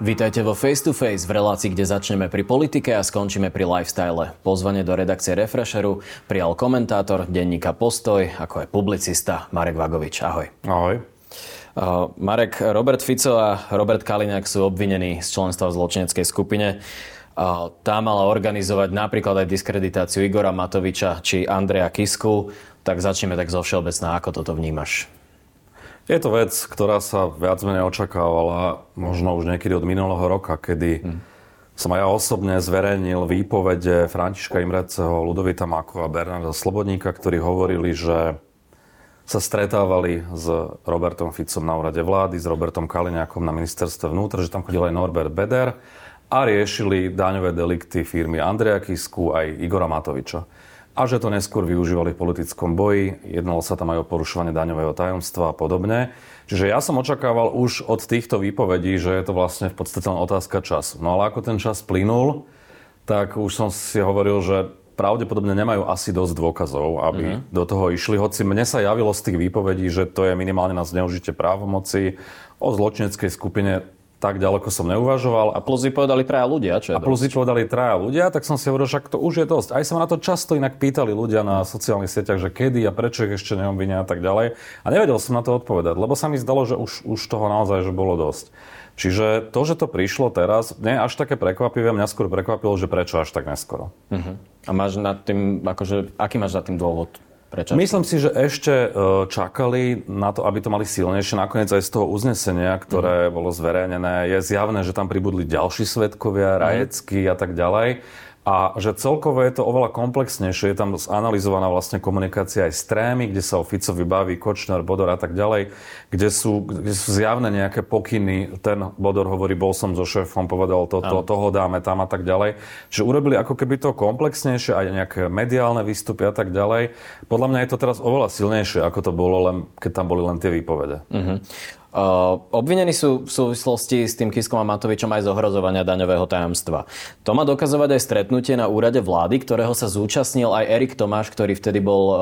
Vítajte vo Face to Face v relácii, kde začneme pri politike a skončíme pri lifestyle. Pozvanie do redakcie Refresheru prijal komentátor denníka Postoj, ako aj publicista Marek Vagovič. Ahoj. Ahoj. Uh, Marek, Robert Fico a Robert Kaliňák sú obvinení z členstva v zločineckej skupine. Uh, tá mala organizovať napríklad aj diskreditáciu Igora Matoviča či Andreja Kisku. Tak začneme tak zo všeobecná. Ako toto vnímaš? Je to vec, ktorá sa viac menej očakávala možno už niekedy od minulého roka, kedy hmm. som aj ja osobne zverejnil výpovede Františka Imreceho, Ludovita Mákova a Bernarda Slobodníka, ktorí hovorili, že sa stretávali s Robertom Ficom na úrade vlády, s Robertom Kaliňákom na ministerstve vnútra, že tam chodil aj Norbert Beder a riešili daňové delikty firmy Andreja Kisku aj Igora Matoviča a že to neskôr využívali v politickom boji. Jednalo sa tam aj o porušovanie daňového tajomstva a podobne. Čiže ja som očakával už od týchto výpovedí, že je to vlastne v podstate len otázka času. No ale ako ten čas plynul, tak už som si hovoril, že pravdepodobne nemajú asi dosť dôkazov, aby mm-hmm. do toho išli. Hoci mne sa javilo z tých výpovedí, že to je minimálne na zneužitie právomoci o zločineckej skupine tak ďaleko som neuvažoval. A plus vypovedali traja ľudia, čo je A plus vypovedali traja ľudia, tak som si hovoril, že to už je dosť. Aj sa ma na to často inak pýtali ľudia na sociálnych sieťach, že kedy a prečo ich ešte neobvinia a tak ďalej. A nevedel som na to odpovedať, lebo sa mi zdalo, že už, už toho naozaj že bolo dosť. Čiže to, že to prišlo teraz, nie až také prekvapivé, mňa skôr prekvapilo, že prečo až tak neskoro. Uh-huh. A máš nad tým, akože, aký máš za tým dôvod? Prečo? Myslím si, že ešte e, čakali na to, aby to mali silnejšie. Nakoniec aj z toho uznesenia, ktoré mm. bolo zverejnené, je zjavné, že tam pribudli ďalší svetkovia, mhm. Rajecký mm. a tak ďalej. A že celkovo je to oveľa komplexnejšie. Je tam zanalizovaná vlastne komunikácia aj s trémy, kde sa o Ficovi baví Kočner, Bodor a tak ďalej, kde sú, kde sú zjavné nejaké pokyny. Ten Bodor hovorí, bol som so šéfom, povedal toto, toho dáme tam a tak ďalej. Čiže urobili ako keby to komplexnejšie, aj nejaké mediálne výstupy a tak ďalej. Podľa mňa je to teraz oveľa silnejšie, ako to bolo, len, keď tam boli len tie výpovede. Uh-huh. Uh, obvinení sú v súvislosti s tým Kiskom a Matovičom aj z ohrozovania daňového tajomstva. To má dokazovať aj stretnutie na úrade vlády, ktorého sa zúčastnil aj Erik Tomáš, ktorý vtedy bol uh,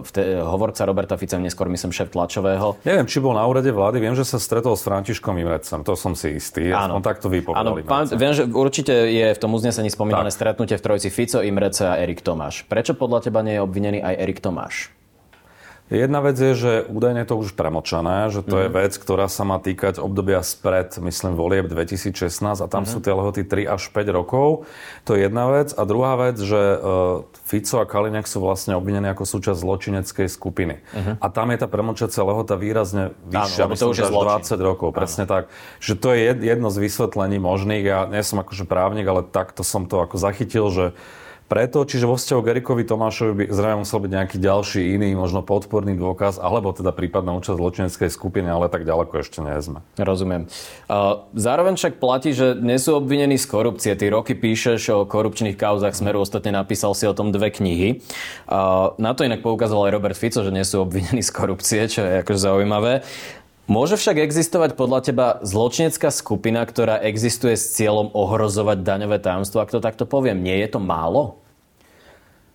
vtedy, hovorca Roberta Fica, neskôr myslím šéf tlačového. Neviem, či bol na úrade vlády, viem, že sa stretol s Františkom Imrecem, to som si istý. Áno. On takto vypovedal. Áno, pán, viem, že určite je v tom uznesení spomínané tak. stretnutie v trojici Fico, Imrece a Erik Tomáš. Prečo podľa teba nie je obvinený aj Erik Tomáš? Jedna vec je, že údajne to už premočané, že to mm. je mhm. vec, ktorá sa má týkať obdobia spred, myslím, volieb 2016 a tam mm. sú tie lehoty 3 až 5 rokov. To je jedna vec. A druhá vec, že uh, Fico a Kaliňák sú vlastne obvinení ako súčasť zločineckej skupiny. Mm. A tam je tá premočacia lehota výrazne vyššia, Áno, to už je až 20 rokov. Áno. Presne tak. Že to je jedno z vysvetlení možných. Ja nie som akože právnik, ale takto som to ako zachytil, že preto, čiže vo vzťahu Gerikovi Tomášovi by zrejme musel byť nejaký ďalší iný, možno podporný dôkaz, alebo teda prípadná účasť zločineckej skupiny, ale tak ďaleko ešte nie sme. Rozumiem. Zároveň však platí, že nie sú obvinení z korupcie. Ty roky píšeš o korupčných kauzach Smeru, ostatne napísal si o tom dve knihy. Na to inak poukazoval aj Robert Fico, že nie sú obvinení z korupcie, čo je akože zaujímavé. Môže však existovať podľa teba zločinecká skupina, ktorá existuje s cieľom ohrozovať daňové tajomstvo, ak to takto poviem. Nie je to málo?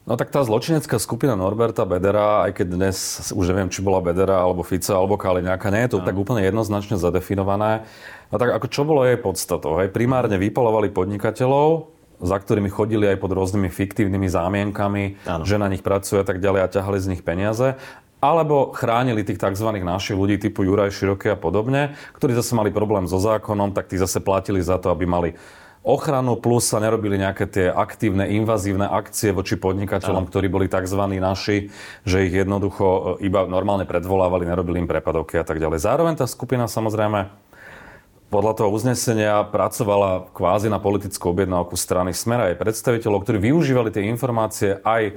No tak tá zločinecká skupina Norberta Bedera, aj keď dnes už neviem, či bola Bedera, alebo Fica, alebo Kaliňáka, nie je to no. tak úplne jednoznačne zadefinované. No tak ako čo bolo jej podstatou? Hej? Primárne vypalovali podnikateľov, za ktorými chodili aj pod rôznymi fiktívnymi zámienkami, ano. že na nich pracujú a tak ďalej a ťahali z nich peniaze alebo chránili tých tzv. našich ľudí typu Juraj Široký a podobne, ktorí zase mali problém so zákonom, tak tí zase platili za to, aby mali ochranu, plus sa nerobili nejaké tie aktívne, invazívne akcie voči podnikateľom, Aha. ktorí boli tzv. naši, že ich jednoducho e, iba normálne predvolávali, nerobili im prepadovky a tak ďalej. Zároveň tá skupina samozrejme podľa toho uznesenia pracovala kvázi na politickú objednávku strany Smera aj predstaviteľov, ktorí využívali tie informácie aj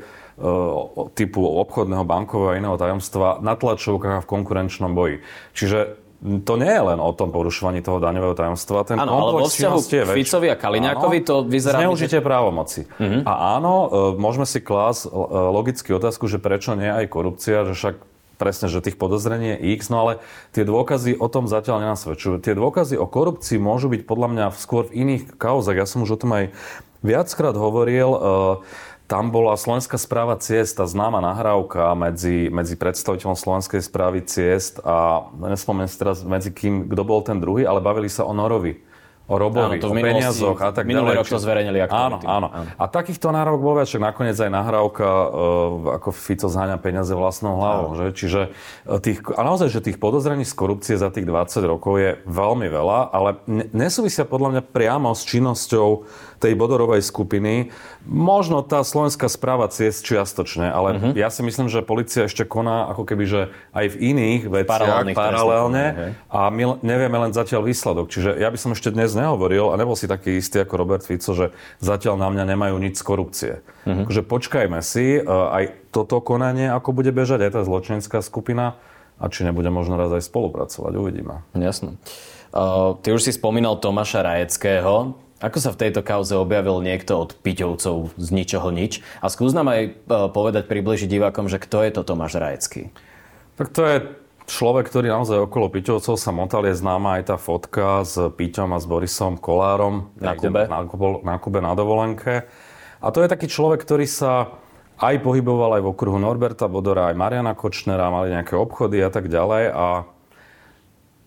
typu obchodného, bankového a iného tajomstva na tlačovkách a v konkurenčnom boji. Čiže to nie je len o tom porušovaní toho daňového tajomstva. Ten áno, ale vo vzťahu k Ficovi a Kaliňákovi to vyzerá... Zneužitie právomoci. Uh-huh. A áno, e, môžeme si klásť e, logicky otázku, že prečo nie aj korupcia, že však presne, že tých podozrení je x, no ale tie dôkazy o tom zatiaľ nenasvedčujú. Tie dôkazy o korupcii môžu byť podľa mňa skôr v iných kauzach. Ja som už o tom aj viackrát hovoril. Uh, tam bola Slovenská správa ciest, tá známa nahrávka medzi, medzi predstaviteľom Slovenskej správy ciest a nespomeniem si teraz medzi kým, kto bol ten druhý, ale bavili sa o Norovi o robovi, áno, to o peniazoch a tak minulý ďalej. rok to zverejnili Áno, áno, áno. A takýchto nahrávok bol viac, nakoniec aj nahrávka, uh, ako Fico zháňa peniaze vlastnou hlavou. Že? Čiže e, tých, a naozaj, že tých podozrení z korupcie za tých 20 rokov je veľmi veľa, ale nesúvisia podľa mňa priamo s činnosťou tej Bodorovej skupiny. Možno tá slovenská správa ciest čiastočne, ale uh-huh. ja si myslím, že policia ešte koná ako keby, že aj v iných veciach paralelne a my nevieme len zatiaľ výsledok. Čiže ja by som ešte dnes nehovoril a nebol si taký istý ako Robert Fico, že zatiaľ na mňa nemajú nič z korupcie. Uh-huh. Takže počkajme si, e, aj toto konanie, ako bude bežať, aj tá zločinecká skupina a či nebude možno raz aj spolupracovať, uvidíme. Jasné. Uh, ty už si spomínal Tomáša Rajeckého. Ako sa v tejto kauze objavil niekto od Piťovcov z ničoho nič? A skús nám aj e, povedať, približiť divákom, že kto je to Tomáš Rajecký? Tak to je človek, ktorý naozaj okolo Piťovcov sa motal. Je známa aj tá fotka s Piťom a s Borisom Kolárom. Na Kube? Na, na Kube na dovolenke. A to je taký človek, ktorý sa aj pohyboval aj v okruhu Norberta Bodora, aj Mariana Kočnera, mali nejaké obchody a tak ďalej. A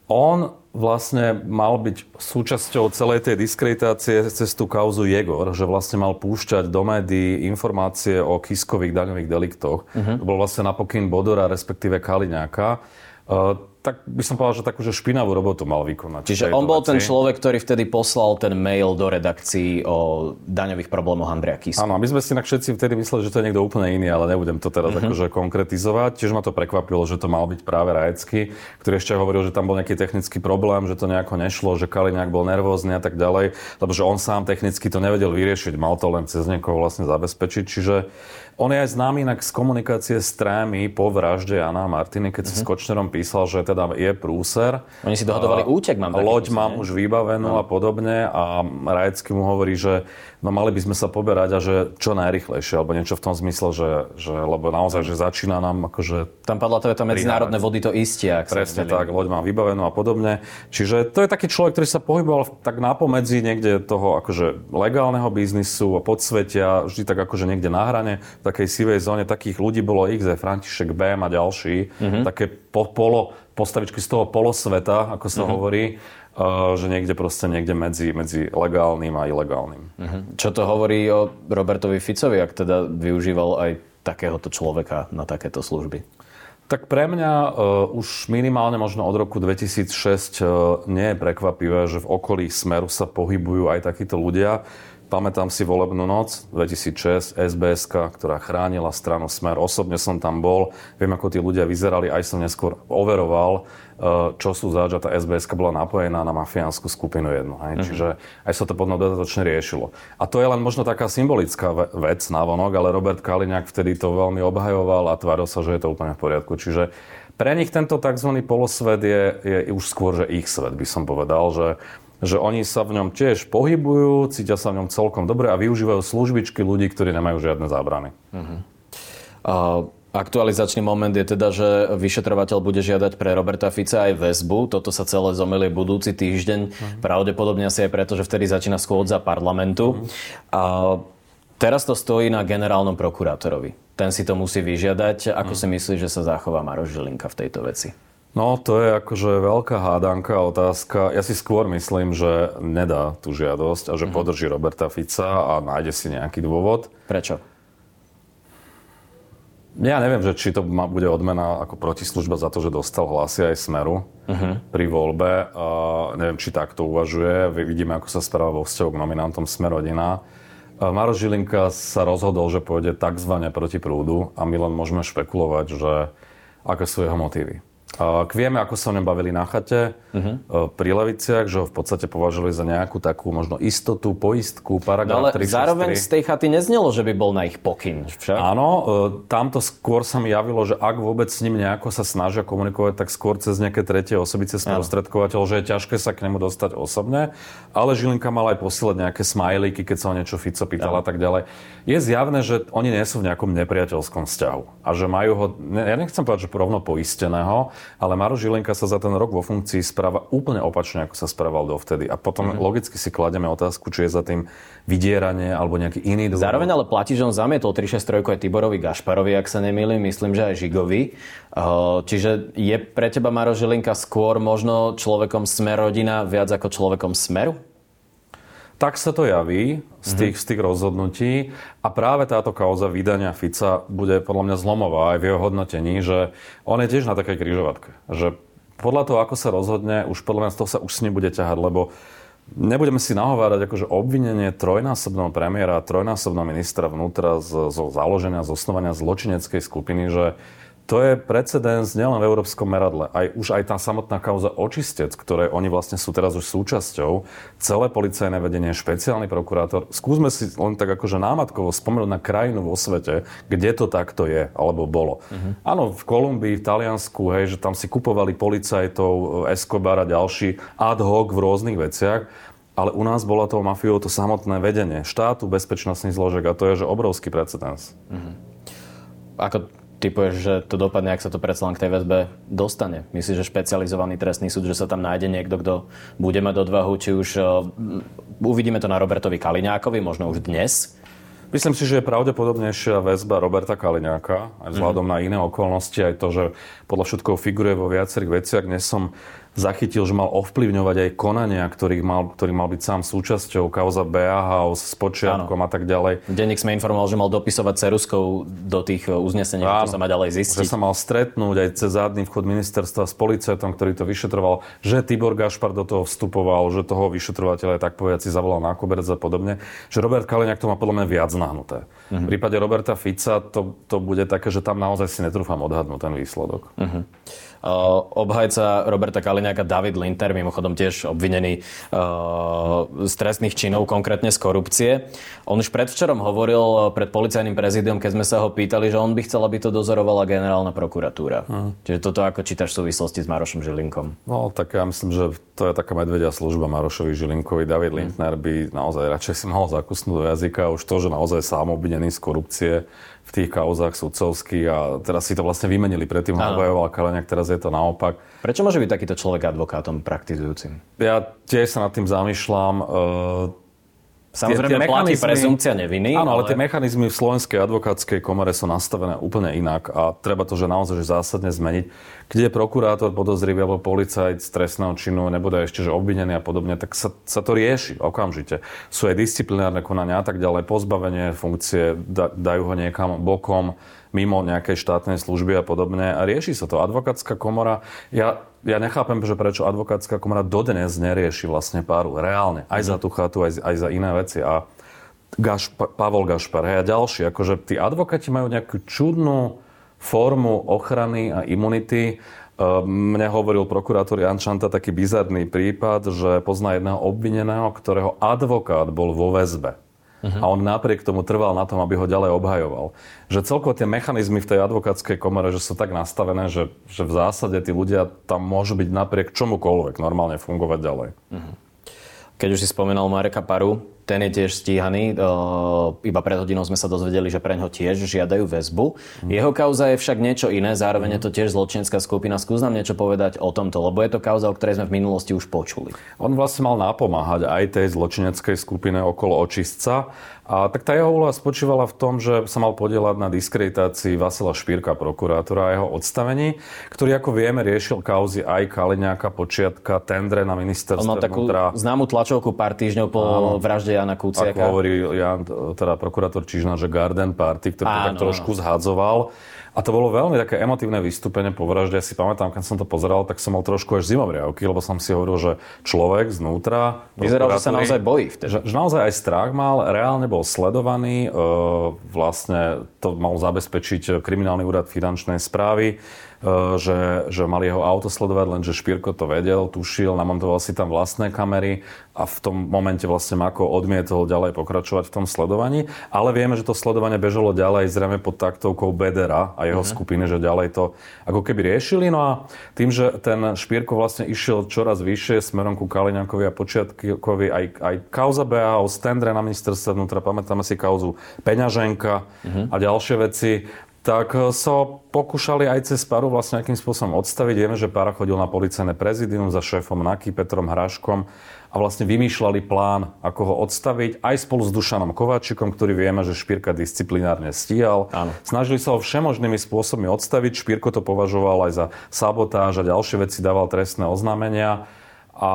on vlastne mal byť súčasťou celej tej diskreditácie cez tú kauzu Jegor, že vlastne mal púšťať do médií informácie o kiskových daňových deliktoch. Uh-huh. To bol vlastne napokyn Bodora, respektíve Kaliňáka. Tak by som povedal, že takú že špinavú robotu mal vykonať. Čiže on bol veci. ten človek, ktorý vtedy poslal ten mail do redakcií o daňových problémoch Andreja Kisku. Áno, my sme si inak všetci vtedy mysleli, že to je niekto úplne iný, ale nebudem to teraz uh-huh. akože konkretizovať. Tiež ma to prekvapilo, že to mal byť práve Rajecký, ktorý ešte hovoril, že tam bol nejaký technický problém, že to nejako nešlo, že Kaliňák bol nervózny a tak ďalej, lebo že on sám technicky to nevedel vyriešiť, mal to len cez niekoho vlastne zabezpečiť. Čiže on je aj známy inak z komunikácie s trémy po vražde Jana Martiny, keď uh-huh. si s mhm. Kočnerom písal, že teda je prúser. Oni si dohodovali útek, mám Loď mám už vybavenú no. a podobne a Rajecký mu hovorí, že no mali by sme sa poberať a že čo najrychlejšie, alebo niečo v tom zmysle, že, že lebo naozaj, že začína nám akože... Tam padla to, je to medzinárodné vody to istie, ak Presne tak, loď mám vybavenú a podobne. Čiže to je taký človek, ktorý sa pohyboval tak napomedzi niekde toho akože legálneho biznisu a podsvetia, vždy tak akože niekde na hrane, v takej sivej zóne, takých ľudí bolo X, František B a ďalší, mm-hmm. také po, polo, postavičky z toho polosveta, ako sa mm-hmm. hovorí, že niekde proste niekde medzi, medzi legálnym a ilegálnym. Uh-huh. Čo to hovorí o Robertovi Ficovi, ak teda využíval aj takéhoto človeka na takéto služby? Tak pre mňa uh, už minimálne možno od roku 2006 uh, nie je prekvapivé, že v okolí Smeru sa pohybujú aj takíto ľudia. Pamätám si volebnú noc 2006, SBS, ktorá chránila stranu Smer. Osobne som tam bol, viem, ako tí ľudia vyzerali, aj som neskôr overoval, eh, čo sú zač, a tá SBS bola napojená na mafiánsku skupinu jednu. Hej. Mm-hmm. Čiže aj sa to potom dodatočne riešilo. A to je len možno taká symbolická vec na vonok, ale Robert Kaliňák vtedy to veľmi obhajoval a tváril sa, že je to úplne v poriadku. Čiže pre nich tento tzv. polosvet je, je už skôr, že ich svet, by som povedal, že že oni sa v ňom tiež pohybujú, cítia sa v ňom celkom dobre a využívajú službičky ľudí, ktorí nemajú žiadne zábrany. Uh-huh. Uh, aktualizačný moment je teda, že vyšetrovateľ bude žiadať pre Roberta Fica aj väzbu. Toto sa celé zomilie budúci týždeň. Uh-huh. Pravdepodobne asi aj preto, že vtedy začína schôdza parlamentu. Uh-huh. Uh, teraz to stojí na generálnom prokurátorovi. Ten si to musí vyžiadať. Ako uh-huh. si myslíš, že sa zachová Maroš Žilinka v tejto veci? No, to je akože veľká hádanka, otázka. Ja si skôr myslím, že nedá tú žiadosť a že mm-hmm. podrží Roberta Fica a nájde si nejaký dôvod. Prečo? Ja neviem, že či to bude odmena ako protislužba za to, že dostal hlasy aj Smeru uh-huh. pri voľbe. A neviem, či takto uvažuje. Vidíme, ako sa správa vo vzťahu k nominantom Smerodina. Maroš Žilinka sa rozhodol, že pôjde tzv. proti prúdu a my len môžeme špekulovať, že aké sú jeho motívy. Ak vieme, ako sa o ňom bavili na chate, uh-huh. pri Leviciach, že ho v podstate považovali za nejakú takú možno istotu, poistku, paragraf no, ale 363. zároveň z tej chaty neznelo, že by bol na ich pokyn. Však? Áno, e, tamto skôr sa mi javilo, že ak vôbec s ním nejako sa snažia komunikovať, tak skôr cez nejaké tretie osoby, cez sprostredkovateľ, že je ťažké sa k nemu dostať osobne. Ale Žilinka mal aj posielať nejaké smajlíky, keď sa o niečo Fico pýtal a tak ďalej. Je zjavné, že oni nie sú v nejakom nepriateľskom vzťahu. A že majú ho, ja nechcem povedať, že rovno poisteného, ale Maro Žilinka sa za ten rok vo funkcii správa úplne opačne, ako sa správal dovtedy. A potom mm-hmm. logicky si klademe otázku, či je za tým vydieranie alebo nejaký iný dôvod. Zároveň ale platí, že on zamietol 363 aj Tiborovi Gašparovi, ak sa nemýlim, myslím, že aj Žigovi. Čiže je pre teba Maro Žilinka skôr možno človekom smer rodina viac ako človekom smeru? Tak sa to javí z mhm. tých, z tých rozhodnutí a práve táto kauza vydania Fica bude podľa mňa zlomová aj v jeho hodnotení, že on je tiež na takej križovatke. Že podľa toho, ako sa rozhodne, už podľa mňa z toho sa už s ním bude ťahať, lebo nebudeme si nahovárať akože obvinenie trojnásobného premiéra, trojnásobného ministra vnútra zo, zo založenia, zosnovania zločineckej skupiny, že to je precedens nielen v európskom meradle. Aj, už aj tá samotná kauza očistec, ktoré oni vlastne sú teraz už súčasťou, celé policajné vedenie, špeciálny prokurátor. Skúsme si len tak akože námatkovo spomenúť na krajinu vo svete, kde to takto je, alebo bolo. Uh-huh. Áno, v Kolumbii, v Taliansku, hej, že tam si kupovali policajtov, Escobar a ďalší ad hoc v rôznych veciach. Ale u nás bolo to mafiou to samotné vedenie štátu, bezpečnostných zložek a to je že obrovský precedens. Uh-huh. Ako typuješ, že to dopadne, ak sa to predsa len k tej väzbe dostane? Myslíš, že špecializovaný trestný súd, že sa tam nájde niekto, kto bude mať odvahu, či už uh, uvidíme to na Robertovi Kaliňákovi, možno už dnes? Myslím si, že je pravdepodobnejšia väzba Roberta Kaliňáka, aj vzhľadom mm-hmm. na iné okolnosti, aj to, že podľa všetkého figuruje vo viacerých veciach. Dnes som zachytil, že mal ovplyvňovať aj konania, ktorý mal, ktorý mal byť sám súčasťou, kauza BAH s počiatkom a tak ďalej. Denník sme informoval, že mal dopisovať ceruskou do tých e, uznesení, čo sa má ďalej zistiť. Že sa mal stretnúť aj cez zádny vchod ministerstva s policajtom, ktorý to vyšetroval, že Tibor Gašpar do toho vstupoval, že toho vyšetrovateľa tak povedať si zavolal na koberec a podobne. Že Robert Kaliňák to má podľa mňa viac nahnuté. Uh-huh. V prípade Roberta Fica to, to bude také, že tam naozaj si netrúfam odhadnúť ten výsledok. Uh-huh. Obhajca Roberta Kaliňáka David Linter, mimochodom tiež obvinený z trestných činov, konkrétne z korupcie. On už predvčerom hovoril pred policajným prezidiom, keď sme sa ho pýtali, že on by chcel, aby to dozorovala generálna prokuratúra. Uh-huh. Čiže toto ako čítaš v súvislosti s Marošom Žilinkom? No, tak ja myslím, že to je taká medvedia služba Marošovi Žilinkovi. David Lindner by naozaj radšej si mohol zakusnúť do jazyka už to, že naozaj sám obvinený z korupcie tých kauzách sudcovských a teraz si to vlastne vymenili. Predtým ho obhajoval Kaleňák, teraz je to naopak. Prečo môže byť takýto človek advokátom praktizujúcim? Ja tiež sa nad tým zamýšľam. E, Samozrejme, tie, tie platí prezumcia neviny. Áno, ale... ale tie mechanizmy v Slovenskej advokátskej komore sú nastavené úplne inak a treba to, že naozaj že zásadne zmeniť. Keď je prokurátor podozrivý alebo policajt z trestného činu, nebude ešte že obvinený a podobne, tak sa, sa to rieši okamžite. Sú aj disciplinárne konania a tak ďalej, pozbavenie funkcie, da, dajú ho niekam bokom, mimo nejakej štátnej služby a podobne a rieši sa to. Advokátska komora, ja ja nechápem, že prečo advokátska komora dodnes nerieši vlastne páru reálne. Aj za tú chatu, aj, aj za iné veci. A Gašpa, Pavol Gašpar hej, a ďalší. Akože tí advokáti majú nejakú čudnú formu ochrany a imunity. E, mne hovoril prokurátor Jan Čanta taký bizarný prípad, že pozná jedného obvineného, ktorého advokát bol vo väzbe. Uh-huh. A on napriek tomu trval na tom, aby ho ďalej obhajoval. Že celkovo tie mechanizmy v tej advokátskej komore, že sú tak nastavené, že, že v zásade tí ľudia tam môžu byť napriek čomukoľvek normálne fungovať ďalej. Uh-huh. Keď už si spomínal Mareka Paru, ten je tiež stíhaný. Iba pred hodinou sme sa dozvedeli, že pre ňo tiež žiadajú väzbu. Jeho kauza je však niečo iné, zároveň je to tiež zločinecká skupina. Skús nám niečo povedať o tomto, lebo je to kauza, o ktorej sme v minulosti už počuli. On vlastne mal napomáhať aj tej zločineckej skupine okolo očistca a tak tá jeho úloha spočívala v tom, že sa mal podielať na diskreditácii Vasila Špírka, prokurátora a jeho odstavení, ktorý, ako vieme, riešil kauzy aj Kaliňáka, Počiatka, tendre na ministerstve On mal takú vnútra. známu tlačovku pár týždňov po Áno. vražde Jana Kuciaka. Ako hovorí Jan, teda prokurátor Čižna, že Garden Party, ktorý to tak trošku zhadzoval. A to bolo veľmi také emotívne vystúpenie po vražde. Ja si pamätám, keď som to pozeral, tak som mal trošku až zimomriavky, lebo som si hovoril, že človek znútra... Vyzeral, že sa naozaj bojí vtedy. Že, že naozaj aj strach mal, reálne bol sledovaný, e, vlastne to mal zabezpečiť kriminálny úrad finančnej správy Eh, že, že mali jeho auto sledovať, lenže Špírko to vedel, tušil, namontoval si tam vlastné kamery a v tom momente vlastne Mako odmietol ďalej pokračovať v tom sledovaní. Ale vieme, že to sledovanie bežalo ďalej zrejme pod taktovkou Bedera a jeho uh-huh. skupiny, že ďalej to ako keby riešili. No a tým, že ten Špírko vlastne išiel čoraz vyššie smerom ku Kaliňakovi a Počiatkovi, aj, aj kauza BAO, stendre na ministerstve vnútra, pamätáme si kauzu Peňaženka uh-huh. a ďalšie veci tak e, sa pokúšali aj cez paru vlastne nejakým spôsobom odstaviť. Vieme, že Para chodil na policajné prezidium za šéfom Naky, Petrom Hraškom a vlastne vymýšľali plán, ako ho odstaviť, aj spolu s Dušanom Kováčikom, ktorý vieme, že Špírka disciplinárne stíhal. Áno. Snažili sa ho všemožnými spôsobmi odstaviť. Špírko to považoval aj za sabotáž a ďalšie veci dával trestné oznámenia. A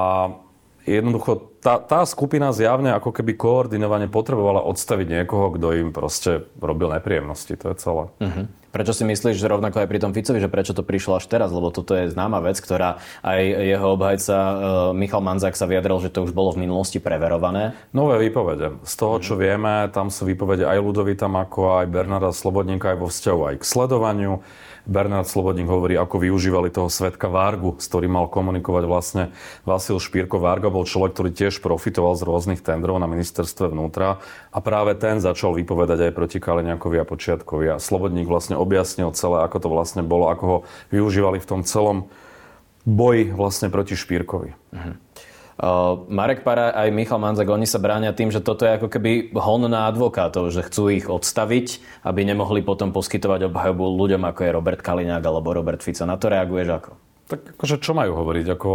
jednoducho tá, tá skupina zjavne ako keby koordinovane potrebovala odstaviť niekoho, kto im proste robil nepríjemnosti. To je celé. Uh-huh. Prečo si myslíš, že rovnako aj pri tom Ficovi, že prečo to prišlo až teraz? Lebo toto je známa vec, ktorá aj jeho obhajca uh, Michal Manzák sa vyjadril, že to už bolo v minulosti preverované. Nové výpovede. Z toho, čo vieme, tam sú výpovede aj Ludovita Mako, aj Bernarda Slobodníka, aj vo vzťahu aj k sledovaniu. Bernard Slobodník hovorí, ako využívali toho svetka Vargu, s ktorým mal komunikovať vlastne Vasil Špírko. Varga bol človek, ktorý tiež profitoval z rôznych tendrov na ministerstve vnútra a práve ten začal vypovedať aj proti Kaliňakovi a Počiatkovi. A Slobodník vlastne objasnil celé, ako to vlastne bolo, ako ho využívali v tom celom boji vlastne proti Špírkovi. Uh-huh. Uh, Marek Para aj Michal Manzak, oni sa bránia tým, že toto je ako keby hon na advokátov, že chcú ich odstaviť, aby nemohli potom poskytovať obhajobu ľuďom, ako je Robert Kaliňák alebo Robert Fico. Na to reaguješ ako? Tak akože čo majú hovoriť? Ako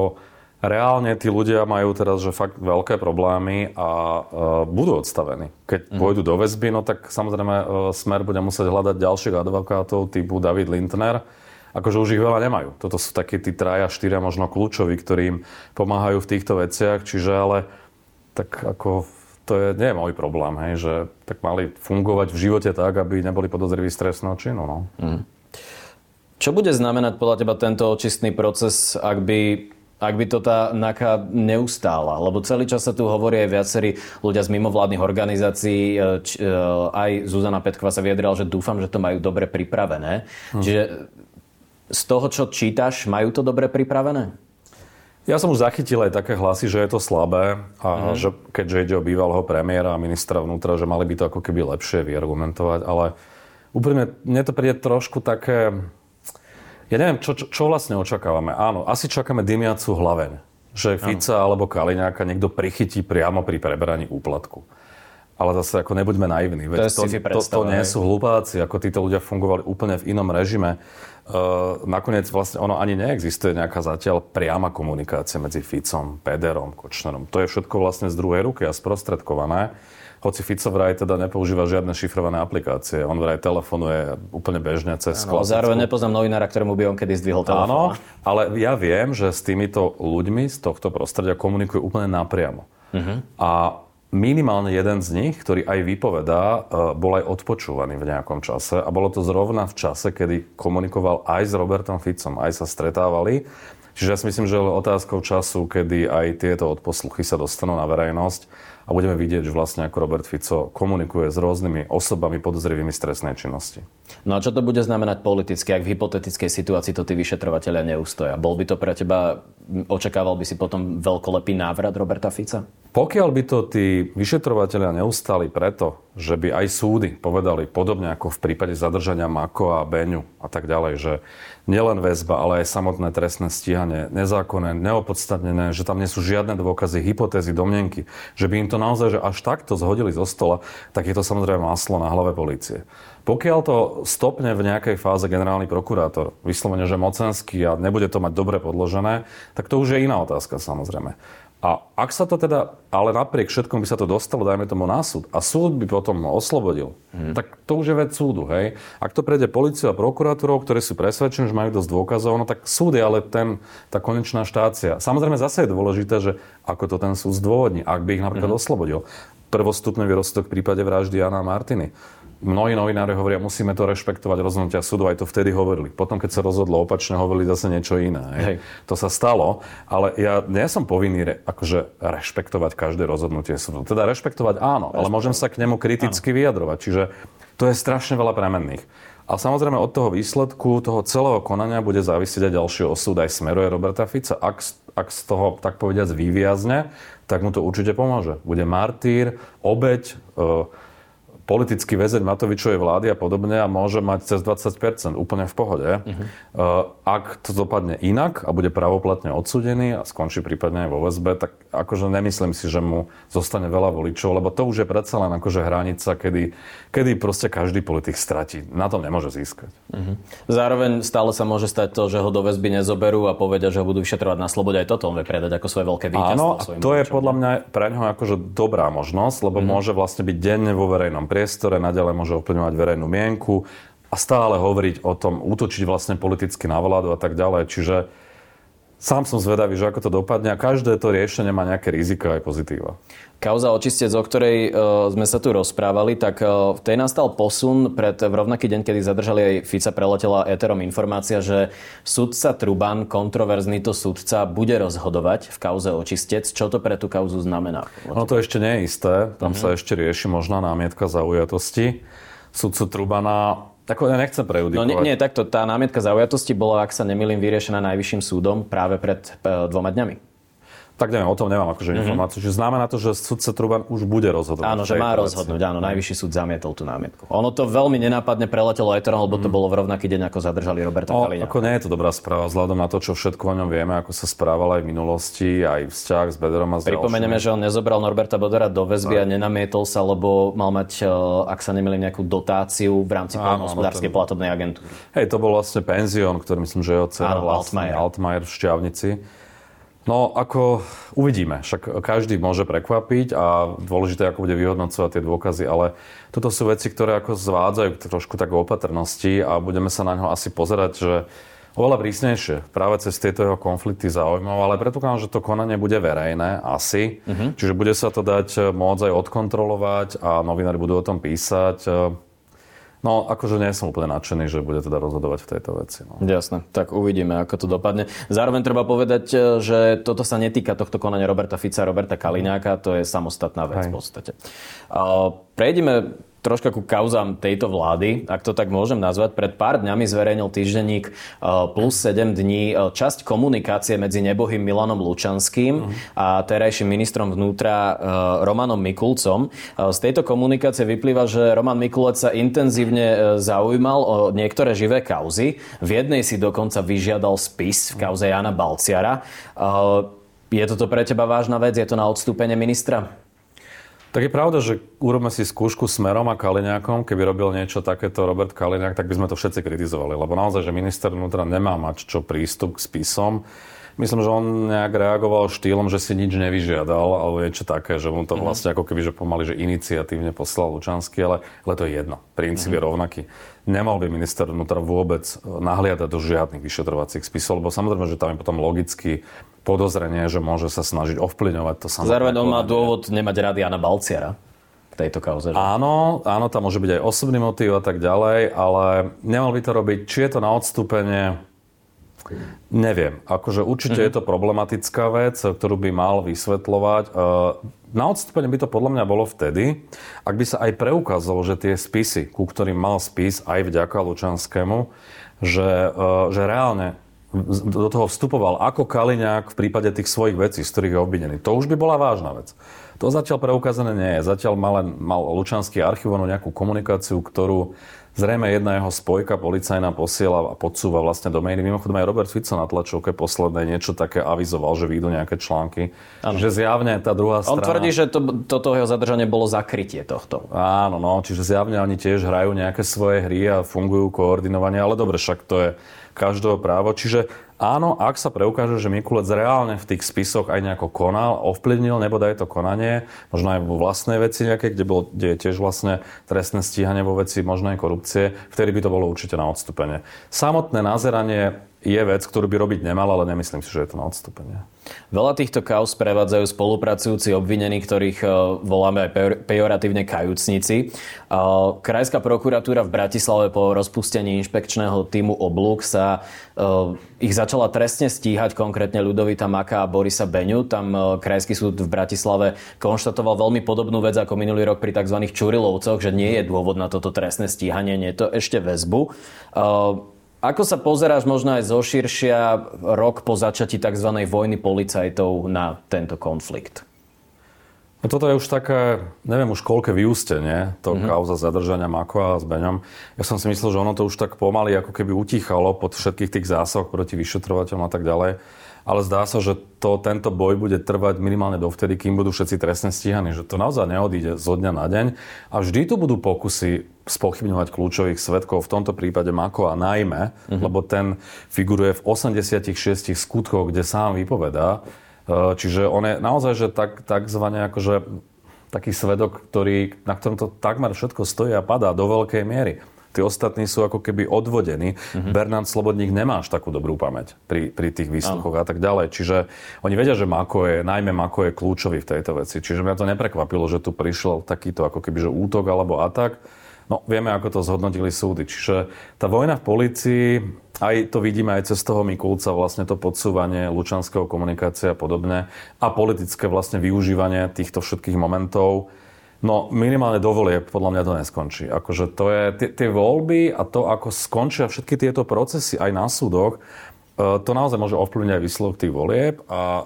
reálne tí ľudia majú teraz že fakt veľké problémy a uh, budú odstavení. Keď mm. pôjdu do väzby, no tak samozrejme uh, Smer bude musieť hľadať ďalších advokátov typu David Lindner, akože už ich veľa nemajú. Toto sú takí tí traja, štyria možno kľúčoví, ktorí im pomáhajú v týchto veciach, čiže ale tak ako to je, nie je môj problém, hej, že tak mali fungovať v živote tak, aby neboli podozriví z trestného činu. No. Mm. Čo bude znamenať podľa teba tento očistný proces, ak by ak by to tá NAKA neustála. Lebo celý čas sa tu hovorí aj viacerí ľudia z mimovládnych organizácií. E, č, e, aj Zuzana Petková sa vyjadrila, že dúfam, že to majú dobre pripravené. Hm. Čiže z toho, čo čítaš, majú to dobre pripravené? Ja som už zachytil aj také hlasy, že je to slabé a mm. že keďže ide o bývalého premiéra a ministra vnútra, že mali by to ako keby lepšie vyargumentovať, ale úplne mne to príde trošku také... Ja neviem, čo, čo, čo vlastne očakávame. Áno, asi čakáme dymiacu hlaveň. Že Fica ano. alebo Kaliňáka niekto prichytí priamo pri preberaní úplatku. Ale zase ako nebuďme naivní. Veď to, to, to, to nie sú hlupáci, ako títo ľudia fungovali úplne v inom režime. Uh, nakoniec vlastne ono ani neexistuje nejaká zatiaľ priama komunikácia medzi Ficom, Pederom, Kočnerom. To je všetko vlastne z druhej ruky a sprostredkované. Hoci Fico vraj teda nepoužíva žiadne šifrované aplikácie. On vraj telefonuje úplne bežne cez ano, Zároveň nepoznám novinára, ktorému by on kedy zdvihol telefón. Áno, ale ja viem, že s týmito ľuďmi z tohto prostredia komunikujú úplne napriamo. Uh-huh. A minimálne jeden z nich, ktorý aj vypovedá, e, bol aj odpočúvaný v nejakom čase a bolo to zrovna v čase, kedy komunikoval aj s Robertom Ficom, aj sa stretávali. Čiže ja si myslím, že je otázkou času, kedy aj tieto odposluchy sa dostanú na verejnosť a budeme vidieť, že vlastne ako Robert Fico komunikuje s rôznymi osobami podozrivými z trestnej činnosti. No a čo to bude znamenať politicky, ak v hypotetickej situácii to tí vyšetrovateľia neustoja? Bol by to pre teba, očakával by si potom veľkolepý návrat Roberta Fica? Pokiaľ by to tí vyšetrovateľia neustali preto, že by aj súdy povedali podobne ako v prípade zadržania Mako a Beňu a tak ďalej, že nielen väzba, ale aj samotné trestné stíhanie, nezákonné, neopodstatnené, že tam nie sú žiadne dôkazy, hypotézy, domnenky, že by im to naozaj že až takto zhodili zo stola, tak je to samozrejme maslo na hlave policie. Pokiaľ to stopne v nejakej fáze generálny prokurátor, vyslovene, že mocenský a nebude to mať dobre podložené, tak to už je iná otázka samozrejme. A ak sa to teda, ale napriek všetkom by sa to dostalo, dajme tomu na súd, a súd by potom oslobodil, hmm. tak to už je vec súdu, hej. Ak to prejde policiu a prokurátorov, ktorí sú presvedčení, že majú dosť dôkazov, no tak súd je ale ten, tá konečná štácia. Samozrejme zase je dôležité, že ako to ten súd zdôvodní, ak by ich napríklad hmm. oslobodil. Prvostupný rozsudok v prípade vraždy Jana Martiny mnohí novinári hovoria, musíme to rešpektovať rozhodnutia súdu, aj to vtedy hovorili. Potom, keď sa rozhodlo opačne, hovorili zase niečo iné. Hej. To sa stalo, ale ja nie som povinný re, akože rešpektovať každé rozhodnutie súdu. Teda rešpektovať áno, ale môžem sa k nemu kriticky áno. vyjadrovať. Čiže to je strašne veľa premenných. A samozrejme od toho výsledku, toho celého konania bude závisieť aj ďalší osud aj smeruje Roberta Fica. Ak, ak z toho, tak povediac, vyviazne, tak mu to určite pomôže. Bude martýr, obeď, e, politický väzeň Matovičovej vlády a podobne a môže mať cez 20%, úplne v pohode. Uh-huh. Ak to dopadne inak a bude pravoplatne odsudený a skončí prípadne aj vo väzbe, tak akože nemyslím si, že mu zostane veľa voličov, lebo to už je predsa len akože hranica, kedy, kedy proste každý politik stratí. Na tom nemôže získať. Uh-huh. Zároveň stále sa môže stať to, že ho do väzby nezoberú a povedia, že ho budú vyšetrovať na slobode. Aj toto on vie predať ako svoje veľké víťazstvo. Áno, to voličom. je podľa mňa pre neho akože dobrá možnosť, lebo uh-huh. môže vlastne byť denne vo verejnom priestore, naďalej môže ovplyvňovať verejnú mienku a stále hovoriť o tom, útočiť vlastne politicky na vládu a tak ďalej. Čiže sám som zvedavý, že ako to dopadne a každé to riešenie má nejaké rizika aj pozitíva. Kauza očistec, o ktorej uh, sme sa tu rozprávali, tak uh, v tej nastal posun pred v rovnaký deň, kedy zadržali aj Fica, preletela éterom informácia, že sudca Truban, kontroverzný to sudca, bude rozhodovať v kauze očistec. Čo to pre tú kauzu znamená? No to ešte nie je isté. Tam uh-huh. sa ešte rieši možná námietka zaujatosti. Sudcu Trubana tak ja nechcem prejudikovať. No nie, nie, takto, tá námietka zaujatosti bola, ak sa nemýlim, vyriešená najvyšším súdom práve pred e, dvoma dňami. Tak neviem, o tom nemám akože mm-hmm. informáciu. Čiže znamená to, že sudca Truban už bude rozhodovať. Áno, že má rozhodnúť. Áno, najvyšší súd zamietol tú námietku. Ono to veľmi nenápadne preletelo Eterom, lebo to mm. bolo v rovnaký deň, ako zadržali Roberta no, Kaliňa. Ako nie je to dobrá správa, vzhľadom na to, čo všetko o ňom vieme, ako sa správal aj v minulosti, aj vzťah s Bederom a s Pripomenieme, že on nezobral Norberta Bodera do väzby a nenamietol sa, lebo mal mať, e, ak sa nemýlim, nejakú dotáciu v rámci hospodárskej platobnej agentúry. Hej, to bol vlastne penzión, ktorý myslím, že jeho dcera vlastne Altmaier. Altmaier v Šťavnici. No, ako uvidíme. Však každý môže prekvapiť a dôležité, ako bude vyhodnocovať tie dôkazy, ale toto sú veci, ktoré ako zvádzajú trošku tak opatrnosti a budeme sa na ňo asi pozerať, že oveľa prísnejšie práve cez tieto jeho konflikty záujmov, ale predpokladám, že to konanie bude verejné, asi. Uh-huh. Čiže bude sa to dať môcť aj odkontrolovať a novinári budú o tom písať. No, akože nie som úplne nadšený, že bude teda rozhodovať v tejto veci. No. Jasné, tak uvidíme, ako to dopadne. Zároveň treba povedať, e, že toto sa netýka tohto konania Roberta Fica, Roberta Kaliňáka, to je samostatná vec Hej. v podstate. Prejdime troška ku kauzám tejto vlády, ak to tak môžem nazvať. Pred pár dňami zverejnil týždenník eh, plus 7 dní eh, časť komunikácie medzi nebohým Milanom Lučanským a terajším ministrom vnútra eh, Romanom Mikulcom. Z tejto komunikácie vyplýva, že Roman Mikulec sa intenzívne zaujímal o niektoré živé kauzy. V jednej si dokonca vyžiadal spis v kauze Jana Balciara. Je toto pre teba vážna vec? Je to na odstúpenie ministra? Tak je pravda, že urobme si skúšku Smerom a Kaliňákom. Keby robil niečo takéto Robert Kaliňák, tak by sme to všetci kritizovali. Lebo naozaj, že minister vnútra nemá mať čo prístup k spisom. Myslím, že on nejak reagoval štýlom, že si nič nevyžiadal, alebo niečo také, že mu to mhm. vlastne ako keby, že pomaly, že iniciatívne poslal Lučanský, ale, ale to je jedno. Princíp mm-hmm. je rovnaký. Nemal by minister vnútra vôbec nahliadať do žiadnych vyšetrovacích spisov, lebo samozrejme, že tam je potom logicky podozrenie, že môže sa snažiť ovplyvňovať to samotné. Zároveň on má dôvod nemať rád Jana Balciara k tejto kauze. Že? Áno, áno, tam môže byť aj osobný motív a tak ďalej, ale nemal by to robiť, či je to na odstúpenie, neviem. Akože určite mm-hmm. je to problematická vec, ktorú by mal vysvetľovať. E, na odstúpenie by to podľa mňa bolo vtedy, ak by sa aj preukázalo, že tie spisy, ku ktorým mal spis aj vďaka Lučanskému, že, e, že reálne do toho vstupoval ako Kaliňák v prípade tých svojich vecí, z ktorých je obvinený. To už by bola vážna vec. To zatiaľ preukázané nie je. Zatiaľ mal, len, mal Lučanský archív nejakú komunikáciu, ktorú zrejme jedna jeho spojka policajná posiela a podsúva vlastne do maily. Mimochodom aj Robert Fico na tlačovke posledné niečo také avizoval, že vyjdú nejaké články. Ano. Že zjavne tá druhá strana... On tvrdí, že to, toto jeho zadržanie bolo zakrytie tohto. Áno, no, čiže zjavne oni tiež hrajú nejaké svoje hry a fungujú koordinovane, ale dobre, však to je každého právo. Čiže áno, ak sa preukáže, že Mikulec reálne v tých spisoch aj nejako konal, ovplyvnil nebodaj to konanie, možno aj vo vlastnej veci nejaké, kde, bol, kde je tiež vlastne trestné stíhanie vo veci možnej korupcie, vtedy by to bolo určite na odstúpenie. Samotné nazeranie je vec, ktorú by robiť nemal, ale nemyslím si, že je to na odstúpenie. Veľa týchto kauz prevádzajú spolupracujúci obvinení, ktorých e, voláme aj pejoratívne kajúcnici. E, Krajská prokuratúra v Bratislave po rozpustení inšpekčného týmu Oblúk sa e, ich začala trestne stíhať, konkrétne Ľudovita Maka a Borisa Beňu. Tam Krajský súd v Bratislave konštatoval veľmi podobnú vec ako minulý rok pri tzv. Čurilovcoch, že nie je dôvod na toto trestné stíhanie, nie je to ešte väzbu. Ako sa pozeráš možno aj zoširšia rok po začatí tzv. vojny policajtov na tento konflikt? No toto je už také, neviem už koľké vyústenie, to mm-hmm. kauza zadržania Makoa s Beňom. Ja som si myslel, že ono to už tak pomaly ako keby utíchalo pod všetkých tých zásahoch proti vyšetrovateľom a tak ďalej ale zdá sa, že to, tento boj bude trvať minimálne dovtedy, kým budú všetci trestne stíhaní, že to naozaj neodíde zo dňa na deň a vždy tu budú pokusy spochybňovať kľúčových svetkov, v tomto prípade Mako a najmä, mm-hmm. lebo ten figuruje v 86 skutkoch, kde sám vypovedá. E, čiže on je naozaj, že tak, takzvané akože taký svedok, ktorý, na ktorom to takmer všetko stojí a padá do veľkej miery. Tí ostatní sú ako keby odvodení. Mm-hmm. Bernard Slobodník nemá až takú dobrú pamäť pri, pri tých výsluchoch a tak ďalej. Čiže oni vedia, že Mako je, najmä Mako je kľúčový v tejto veci. Čiže mňa to neprekvapilo, že tu prišiel takýto ako keby že útok alebo atak. No, vieme, ako to zhodnotili súdy. Čiže tá vojna v policii, aj to vidíme aj cez toho Mikulca, vlastne to podsúvanie lučanského komunikácie a podobne a politické vlastne využívanie týchto všetkých momentov No minimálne dovolie, podľa mňa to neskončí. Akože to je, tie, tie voľby a to, ako skončia všetky tieto procesy aj na súdoch, e, to naozaj môže ovplyvniť aj výsledok tých volieb a e,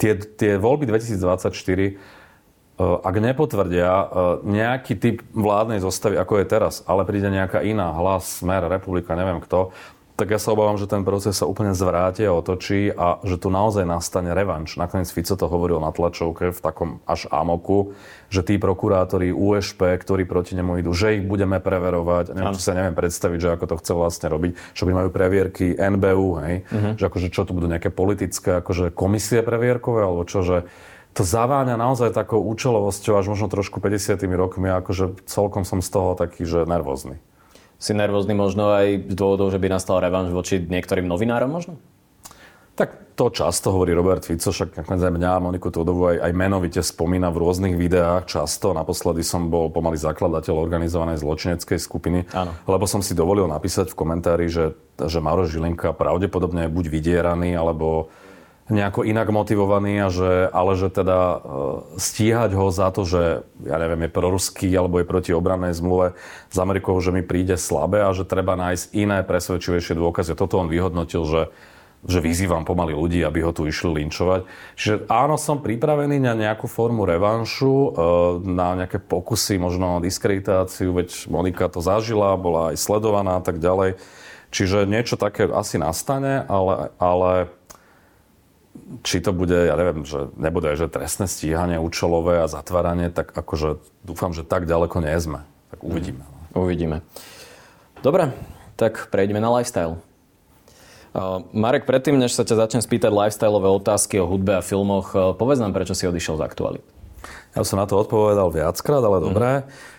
tie, tie voľby 2024 e, ak nepotvrdia nejaký typ vládnej zostavy, ako je teraz, ale príde nejaká iná, hlas, smer, republika, neviem kto, tak ja sa obávam, že ten proces sa úplne zvráti a otočí a že tu naozaj nastane revanš. Nakoniec Fico to hovoril na tlačovke v takom až amoku, že tí prokurátori USP, ktorí proti nemu idú, že ich budeme preverovať. Neviem, čo sa neviem predstaviť, že ako to chce vlastne robiť. Čo by majú previerky NBU, hej? Uh-huh. Že akože čo tu budú nejaké politické akože komisie previerkové, alebo čo, že to zaváňa naozaj takou účelovosťou až možno trošku 50 rokmi, akože celkom som z toho taký, že nervózny si nervózny možno aj z dôvodov, že by nastal revanš voči niektorým novinárom možno? Tak to často hovorí Robert Fico, však nakoniec aj mňa a Moniku Todovu aj, aj menovite spomína v rôznych videách často. Naposledy som bol pomaly zakladateľ organizovanej zločineckej skupiny, Áno. lebo som si dovolil napísať v komentári, že, že Maro Žilinka pravdepodobne je buď vydieraný, alebo nejako inak motivovaný, a že, ale že teda e, stíhať ho za to, že ja neviem, je proruský alebo je proti obrannej zmluve s Amerikou, že mi príde slabé a že treba nájsť iné presvedčivejšie dôkazy. Toto on vyhodnotil, že že vyzývam pomaly ľudí, aby ho tu išli linčovať. Čiže áno, som pripravený na nejakú formu revanšu, e, na nejaké pokusy, možno diskreditáciu, veď Monika to zažila, bola aj sledovaná a tak ďalej. Čiže niečo také asi nastane, ale, ale či to bude, ja neviem, že nebude že trestné stíhanie účelové a zatváranie, tak akože dúfam, že tak ďaleko nie sme. Tak uvidíme. Mm, uvidíme. Dobre, tak prejdeme na lifestyle. Uh, Marek, predtým, než sa ťa začnem spýtať lifestyleové otázky o hudbe a filmoch, uh, povedz nám, prečo si odišiel z aktualit. Ja som na to odpovedal viackrát, ale mm. dobré. Ehm,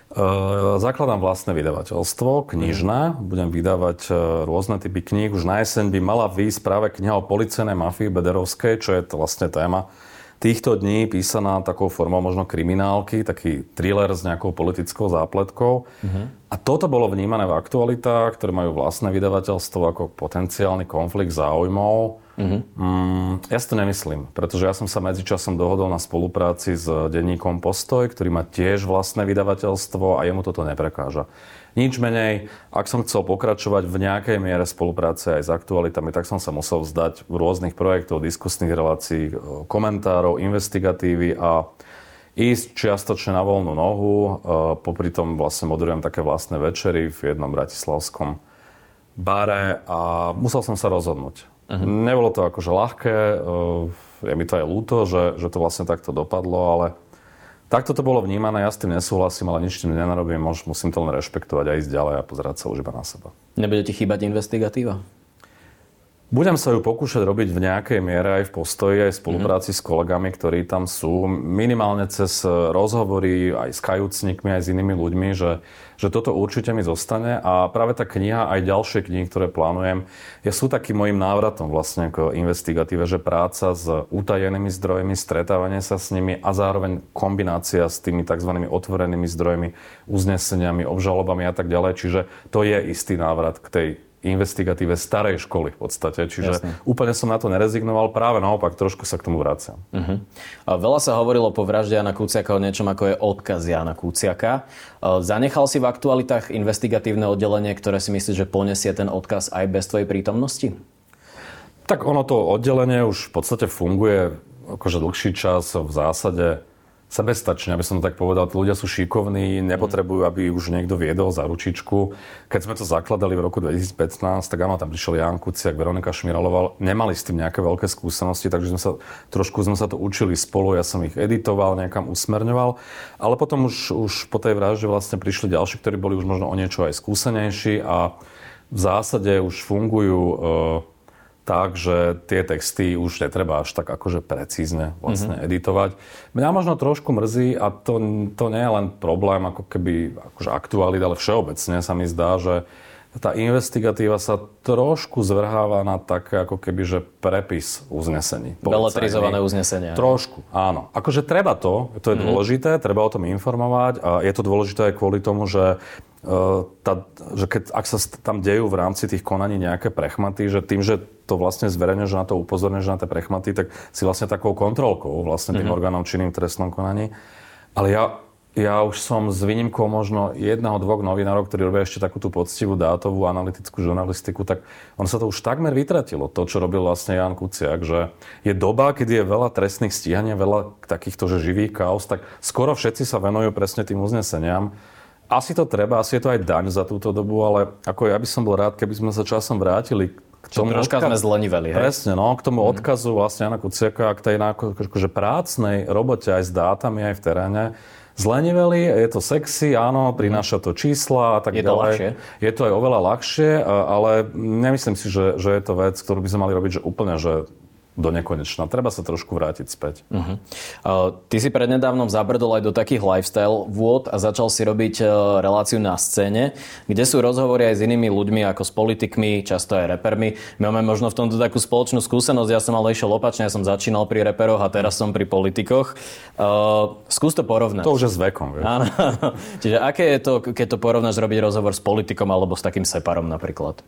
zakladám vlastné vydavateľstvo, knižné. Budem vydávať e, rôzne typy kníh. Už na jeseň by mala výjsť práve kniha o policajnej mafii Bederovskej, čo je to vlastne téma týchto dní písaná takou formou možno kriminálky, taký thriller s nejakou politickou zápletkou. Uh-huh. A toto bolo vnímané v aktualitách, ktoré majú vlastné vydavateľstvo ako potenciálny konflikt záujmov. Uh-huh. Mm, ja si to nemyslím, pretože ja som sa medzičasom dohodol na spolupráci s denníkom Postoj, ktorý má tiež vlastné vydavateľstvo a jemu toto neprekáža. Nič menej, ak som chcel pokračovať v nejakej miere spolupráce aj s aktualitami, tak som sa musel vzdať rôznych projektov, diskusných relácií, komentárov, investigatívy a ísť čiastočne na voľnú nohu. Popri tom vlastne moderujem také vlastné večery v jednom bratislavskom bare a musel som sa rozhodnúť. Uh-huh. Nebolo to akože ľahké, je mi to aj ľúto, že, že to vlastne takto dopadlo, ale Takto to bolo vnímané, ja s tým nesúhlasím, ale nič tým nenarobím, musím to len rešpektovať a ísť ďalej a pozerať sa už iba na seba. Nebude ti chýbať investigatíva? Budem sa ju pokúšať robiť v nejakej miere aj v postoji, aj v spolupráci mm-hmm. s kolegami, ktorí tam sú. Minimálne cez rozhovory aj s kajúcnikmi, aj s inými ľuďmi, že, že toto určite mi zostane. A práve tá kniha, aj ďalšie knihy, ktoré plánujem, je, sú takým mojim návratom vlastne k investigatíve, že práca s utajenými zdrojmi, stretávanie sa s nimi a zároveň kombinácia s tými tzv. otvorenými zdrojmi, uzneseniami, obžalobami a tak ďalej. Čiže to je istý návrat k tej investigatíve starej školy v podstate. Čiže Jasne. úplne som na to nerezignoval, práve naopak trošku sa k tomu vraciam. Uh-huh. A veľa sa hovorilo po vražde Jana Kuciaka o niečom ako je odkaz Jana Kuciaka. E, zanechal si v aktualitách investigatívne oddelenie, ktoré si myslíš, že poniesie ten odkaz aj bez tvojej prítomnosti? Tak ono to oddelenie už v podstate funguje akože dlhší čas v zásade sebestačne, aby som to tak povedal. Tí ľudia sú šikovní, nepotrebujú, aby už niekto viedol za ručičku. Keď sme to zakladali v roku 2015, tak áno, tam prišiel Jan Kuciak, Veronika Šmiraloval. Nemali s tým nejaké veľké skúsenosti, takže sme sa, trošku sme sa to učili spolu. Ja som ich editoval, niekam usmerňoval. Ale potom už, už po tej vražde vlastne prišli ďalší, ktorí boli už možno o niečo aj skúsenejší a v zásade už fungujú e, tak, že tie texty už netreba až tak akože precízne vlastne mm-hmm. editovať. Mňa možno trošku mrzí a to, to nie je len problém ako keby akože aktualit, ale všeobecne sa mi zdá, že tá investigatíva sa trošku zvrháva na také ako keby, že prepis uznesení. Beletrizované uznesenia. Trošku, áno. Akože treba to, to je mm-hmm. dôležité, treba o tom informovať a je to dôležité aj kvôli tomu, že tá, že keď, ak sa tam dejú v rámci tých konaní nejaké prechmaty, že tým, že to vlastne zverejne, že na to upozorne, že na tie prechmaty, tak si vlastne takou kontrolkou vlastne tým mm-hmm. orgánom činným v trestnom konaní. Ale ja, ja už som s výnimkou možno jedného, dvoch novinárov, ktorí robia ešte takú tú poctivú dátovú analytickú žurnalistiku, tak on sa to už takmer vytratilo, to, čo robil vlastne Jan Kuciak, že je doba, kedy je veľa trestných stíhania, veľa takýchto že živých kaos, tak skoro všetci sa venujú presne tým uzneseniam asi to treba, asi je to aj daň za túto dobu, ale ako ja by som bol rád, keby sme sa časom vrátili k tomu troška odkaz... sme zleniveli, hej? Presne, no, k tomu mm. odkazu vlastne Jana Kuciaka, k tej akože prácnej robote aj s dátami, aj v teréne. Zleniveli, je to sexy, áno, prináša to čísla a tak je ďalej. To ľahšie. Je to aj oveľa ľahšie, ale nemyslím si, že, že je to vec, ktorú by sme mali robiť že úplne, že do nekonečna. Treba sa trošku vrátiť späť. Uh-huh. Uh, ty si prednedávnom zabrdol aj do takých lifestyle vôd a začal si robiť uh, reláciu na scéne, kde sú rozhovory aj s inými ľuďmi, ako s politikmi, často aj repermi. My máme možno v tomto takú spoločnú skúsenosť. Ja som ale išiel opačne, ja som začínal pri reperoch a teraz som pri politikoch. Uh, skús to porovnať. To už je s vekom. Vieš. Áno. Čiže aké je to, keď to porovnáš robiť rozhovor s politikom alebo s takým separom napríklad?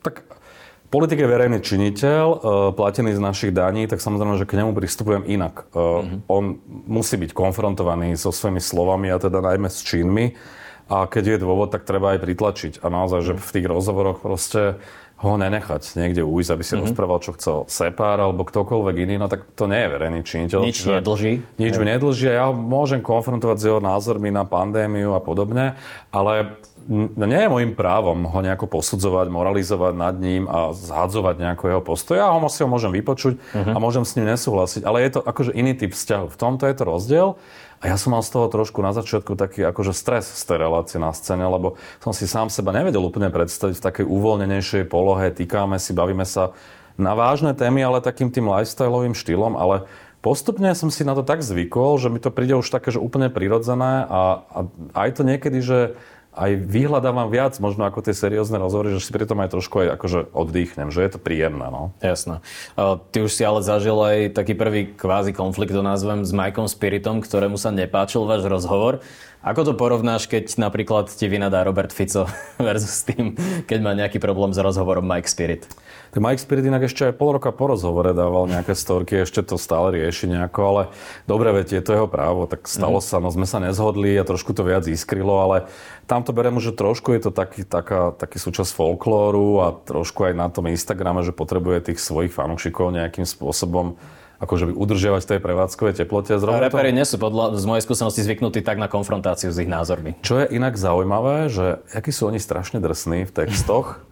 Tak Politik je verejný činiteľ, e, platený z našich daní, tak samozrejme, že k nemu pristupujem inak. Mm-hmm. On musí byť konfrontovaný so svojimi slovami a teda najmä s činmi. A keď je dôvod, tak treba aj pritlačiť. A naozaj, že v tých rozhovoroch proste ho nenechať niekde ujsť, aby si mm-hmm. rozprával, čo chcel Sepár alebo ktokoľvek iný, no tak to nie je verejný činiteľ. Nič nedlží. Nič mi nedlží a ja môžem konfrontovať s jeho názormi na pandémiu a podobne, ale nie je môjim právom ho nejako posudzovať, moralizovať nad ním a zhadzovať nejako jeho postoj. Ja ho si ho môžem vypočuť uh-huh. a môžem s ním nesúhlasiť, ale je to akože iný typ vzťahu. V tomto je to rozdiel. A ja som mal z toho trošku na začiatku taký akože stres z tej relácie na scéne, lebo som si sám seba nevedel úplne predstaviť v takej uvoľnenejšej polohe, týkame si, bavíme sa na vážne témy, ale takým tým lifestyleovým štýlom, ale postupne som si na to tak zvykol, že mi to príde už také, že úplne prirodzené a, a aj to niekedy, že aj vyhľadávam viac možno ako tie seriózne rozhovory, že si pri tom aj trošku aj akože oddychnem, že je to príjemné. No. Jasné. Ty už si ale zažil aj taký prvý kvázi konflikt, to nazvem, s Mikeom Spiritom, ktorému sa nepáčil váš rozhovor. Ako to porovnáš, keď napríklad ti vynadá Robert Fico versus tým, keď má nejaký problém s rozhovorom Mike Spirit? Tak Mike Spirit inak ešte aj pol roka po rozhovore dával nejaké storky, ešte to stále rieši nejako, ale dobre, veď je to jeho právo, tak stalo mm-hmm. sa, no sme sa nezhodli a trošku to viac iskrilo, ale tam to berem, že trošku je to taký, taká, taký súčasť folklóru a trošku aj na tom Instagrame, že potrebuje tých svojich fanúšikov nejakým spôsobom akože udržiavať tej prevádzkovej teplote. Zrovna Reperi nie sú podľa, z mojej skúsenosti zvyknutí tak na konfrontáciu s ich názormi. Čo je inak zaujímavé, že akí sú oni strašne drsní v textoch,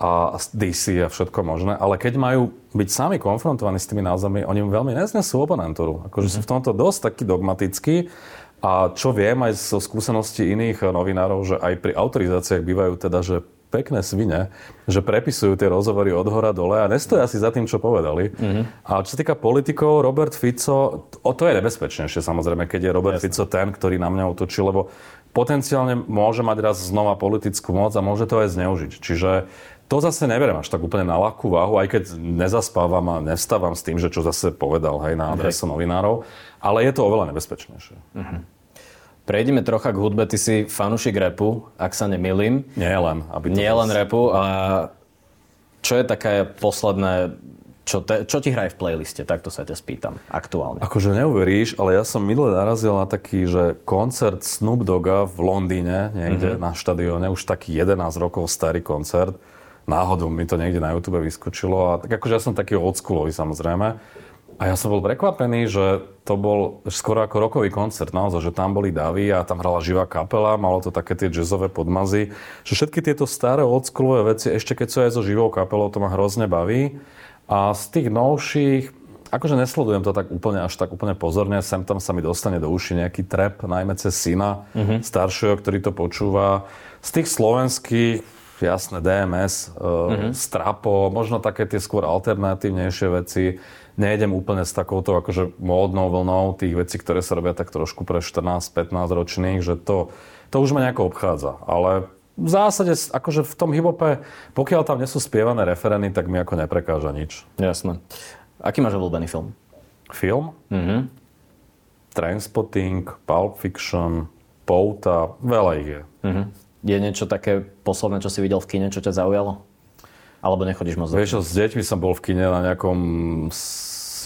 a DC a všetko možné, ale keď majú byť sami konfrontovaní s tými názvami, oni veľmi neznesú oponentúru. Akože mm-hmm. sú v tomto dosť taký dogmatický a čo viem aj zo skúseností iných novinárov, že aj pri autorizáciách bývajú teda, že pekné svine, že prepisujú tie rozhovory od hora dole a nestoja si za tým, čo povedali. Mm-hmm. A čo sa týka politikov, Robert Fico, o to je nebezpečnejšie samozrejme, keď je Robert Jasne. Fico ten, ktorý na mňa utočí, lebo potenciálne môže mať raz znova politickú moc a môže to aj zneužiť. Čiže to zase neberiem až tak úplne na ľahkú váhu, aj keď nezaspávam a nevstávam s tým, že čo zase povedal hej, na adresu novinárov, ale je to oveľa nebezpečnejšie. Uh-huh. Prejdeme trocha k hudbe. Ty si fanušik repu, ak sa nemilím. Nie len. Aby Nie len repu. A čo je také posledné, čo, te, čo ti hraje v playliste? Takto sa ťa spýtam aktuálne. Akože neuveríš, ale ja som minule narazil na taký, že koncert Snoop Dogga v Londýne, niekde mm-hmm. na štadióne, už taký 11 rokov starý koncert. Náhodou mi to niekde na YouTube vyskočilo a tak akože ja som taký oldschoolový samozrejme. A ja som bol prekvapený, že to bol skoro ako rokový koncert, naozaj, že tam boli davy a tam hrala živá kapela, malo to také tie jazzové podmazy, že všetky tieto staré oldschoolové veci, ešte keď sú aj so živou kapelou, to ma hrozne baví. A z tých novších, akože nesledujem to tak úplne až tak úplne pozorne, sem tam sa mi dostane do uši nejaký trap, najmä cez syna mm-hmm. staršieho, ktorý to počúva. Z tých slovenských, jasné, DMS, mm-hmm. Strapo, možno také tie skôr alternatívnejšie veci nejdem úplne s takouto akože módnou vlnou tých vecí, ktoré sa robia tak trošku pre 14-15 ročných, že to, to už ma nejako obchádza. Ale v zásade, akože v tom hibope, pokiaľ tam nie sú spievané referény, tak mi ako neprekáža nič. Jasné. Aký máš obľúbený film? Film? Mhm. Trainspotting, Pulp Fiction, Pouta, veľa ich je. Mhm. Je niečo také posledné, čo si videl v kine, čo ťa zaujalo? Alebo nechodíš moc Vieš, s deťmi som bol v kine na nejakom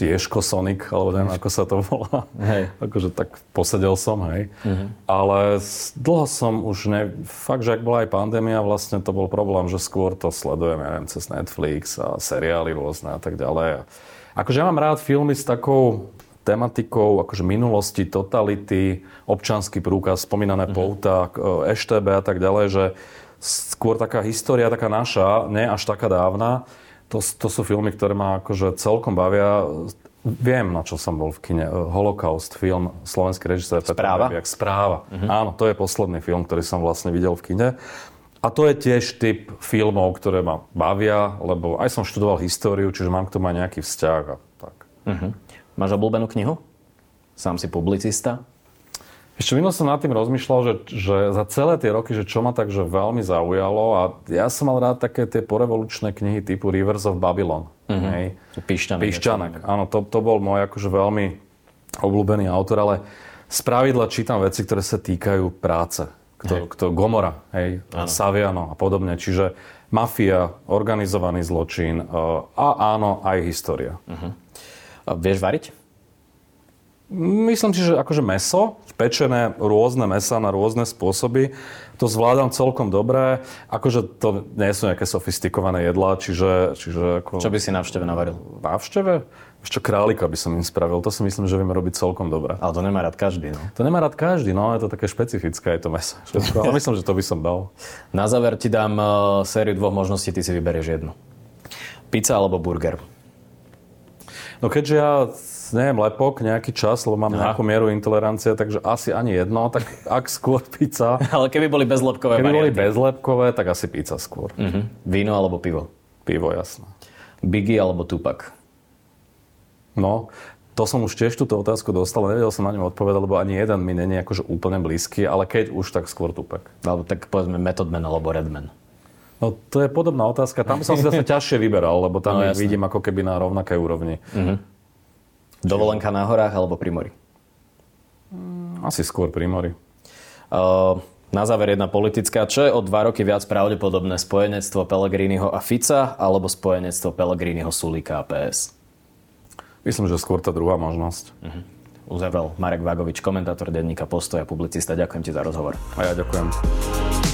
Ježko Sonic, alebo neviem, ako sa to volá. Hej. akože tak posedel som, hej. Uh-huh. Ale dlho som už, ne, fakt, že ak bola aj pandémia, vlastne to bol problém, že skôr to sledujem, ja neviem, cez Netflix a seriály rôzne a tak ďalej. Akože ja mám rád filmy s takou tematikou akože minulosti, totality, občanský prúkaz, spomínané uh-huh. pouta, EŠTB a tak ďalej, že skôr taká história, taká naša, nie až taká dávna. To, to sú filmy, ktoré ma akože celkom bavia. Viem, na čo som bol v kine. Holocaust, film, slovenský režisér Správa? Peter Správa. Uh-huh. Áno, to je posledný film, ktorý som vlastne videl v kine. A to je tiež typ filmov, ktoré ma bavia, lebo aj som študoval históriu, čiže mám k tomu aj nejaký vzťah. A tak. Uh-huh. Máš obľúbenú knihu? Sám si publicista? Ešte minul som nad tým rozmýšľal, že, že za celé tie roky, že čo ma takže veľmi zaujalo a ja som mal rád také tie porevolučné knihy typu Rivers of Babylon. Mm-hmm. Hej. Pišťanek. Pišťanek, áno, to, to bol môj akože veľmi obľúbený autor, ale z pravidla čítam veci, ktoré sa týkajú práce. Kto, kto Gomora, hej, áno. Saviano a podobne. Čiže mafia, organizovaný zločin uh, a áno, aj história. Uh-huh. Vieš variť? Myslím si, že akože meso, pečené rôzne mesa na rôzne spôsoby, to zvládam celkom dobre. Akože to nie sú nejaké sofistikované jedlá, čiže... čiže ako... Čo by si návšteve navaril? Návšteve? Ešte králika by som im spravil. To si myslím, že vieme robiť celkom dobre. Ale to nemá rád každý, no. To nemá rád každý, no. Je to také špecifické, je to meso. Ale myslím, že to by som dal. Na záver ti dám uh, sériu dvoch možností, ty si vyberieš jednu. Pizza alebo burger? No keďže ja neviem, lepok nejaký čas, lebo mám Aha. nejakú mieru intolerancie, takže asi ani jedno, tak ak skôr pizza. Ale keby boli bezlepkové Keby varianty. boli bezlepkové, tak asi pizza skôr. Uh-huh. Víno alebo pivo? Pivo, jasné. Biggie alebo Tupac? No, to som už tiež túto otázku dostal, nevedel som na ňu odpovedať, lebo ani jeden mi není akože úplne blízky, ale keď už, tak skôr Tupac. Alebo tak povedzme Method Man alebo Redman. No to je podobná otázka. Tam som si zase ťažšie vyberal, lebo tam no, vidím ako keby na rovnakej úrovni. Uh-huh. Dovolenka na horách alebo pri mori? Mm, asi skôr pri mori. Uh, na záver jedna politická. Čo je o dva roky viac pravdepodobné? Spojenectvo Pelegriniho a Fica alebo spojenectvo Pelegriniho Sulika a PS? Myslím, že skôr tá druhá možnosť. Uh-huh. Uzavrel Marek Vagovič, komentátor denníka Postoja, publicista. Ďakujem ti za rozhovor. A ja ďakujem.